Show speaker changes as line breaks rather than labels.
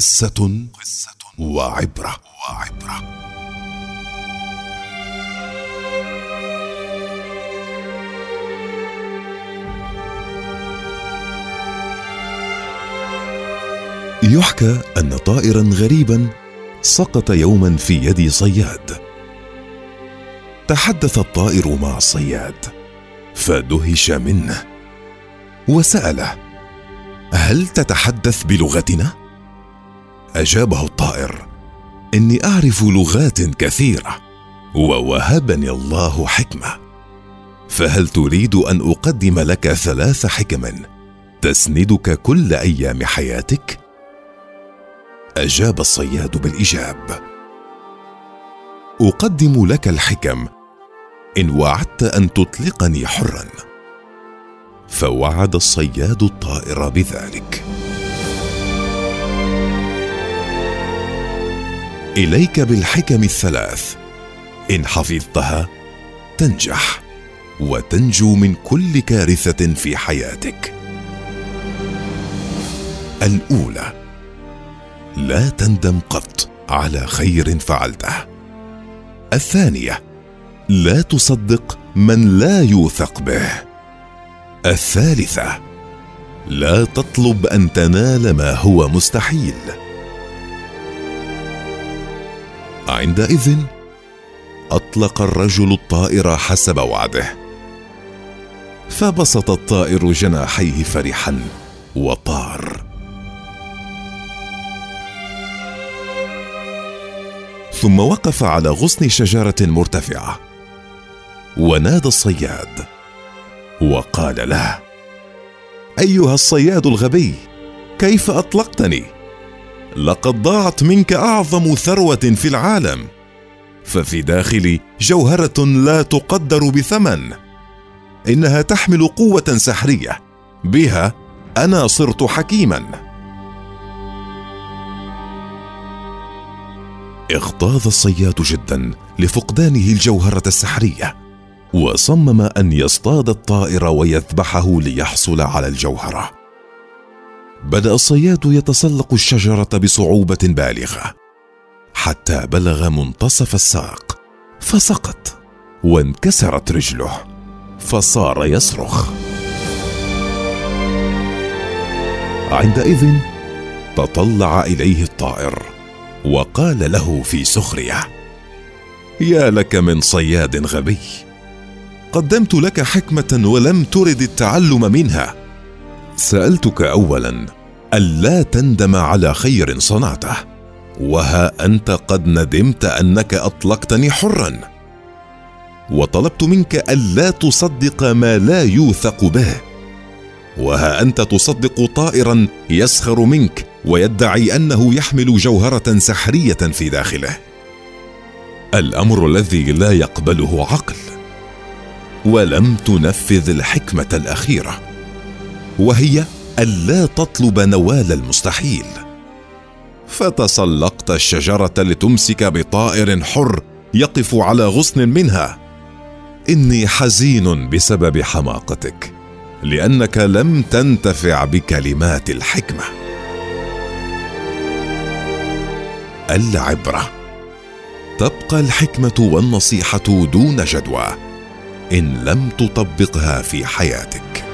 قصة وعبرة. وعبرة يحكى أن طائرا غريبا سقط يوما في يد صياد. تحدث الطائر مع الصياد فدهش منه وسأله هل تتحدث بلغتنا؟ أجابه الطائر إني أعرف لغات كثيرة ووهبني الله حكمة. فهل تريد أن أقدم لك ثلاث حكم تسندك كل أيام حياتك؟ أجاب الصياد بالإجاب. أقدم لك الحكم إن وعدت أن تطلقني حرا. فوعد الصياد الطائر بذلك. إليك بالحكم الثلاث. إن حفظتها تنجح وتنجو من كل كارثة في حياتك. الأولى لا تندم قط على خير فعلته. الثانية لا تصدق من لا يوثق به. الثالثة لا تطلب أن تنال ما هو مستحيل. عندئذ أطلق الرجل الطائر حسب وعده. فبسط الطائر جناحيه فرحا وطار. ثم وقف على غصن شجرة مرتفعة. ونادى الصياد. وقال له أيها الصياد الغبي كيف أطلقتني؟ لقد ضاعت منك أعظم ثروة في العالم. ففي داخلي جوهرة لا تقدر بثمن. إنها تحمل قوة سحرية. بها أنا صرت حكيما. اغتاظ الصياد جدا لفقدانه الجوهرة السحرية. وصمم أن يصطاد الطائر ويذبحه ليحصل على الجوهرة. بدأ الصياد يتسلق الشجرة بصعوبة بالغة حتى بلغ منتصف الساق فسقط وانكسرت رجله فصار يصرخ. عندئذ تطلع إليه الطائر وقال له في سخرية يا لك من صياد غبي قدمت لك حكمة ولم ترد التعلم منها سألتك اولا ألا تندم على خير صنعته؟ وها أنت قد ندمت أنك أطلقتني حرا. وطلبت منك ألا تصدق ما لا يوثق به. وها أنت تصدق طائرا يسخر منك ويدعي أنه يحمل جوهرة سحرية في داخله. الأمر الذي لا يقبله عقل. ولم تنفذ الحكمة الأخيرة. وهي الا تطلب نوال المستحيل. فتسلقت الشجرة لتمسك بطائر حر يقف على غصن منها. إني حزين بسبب حماقتك لأنك لم تنتفع بكلمات الحكمة. العبرة تبقى الحكمة والنصيحة دون جدوى إن لم تطبقها في حياتك.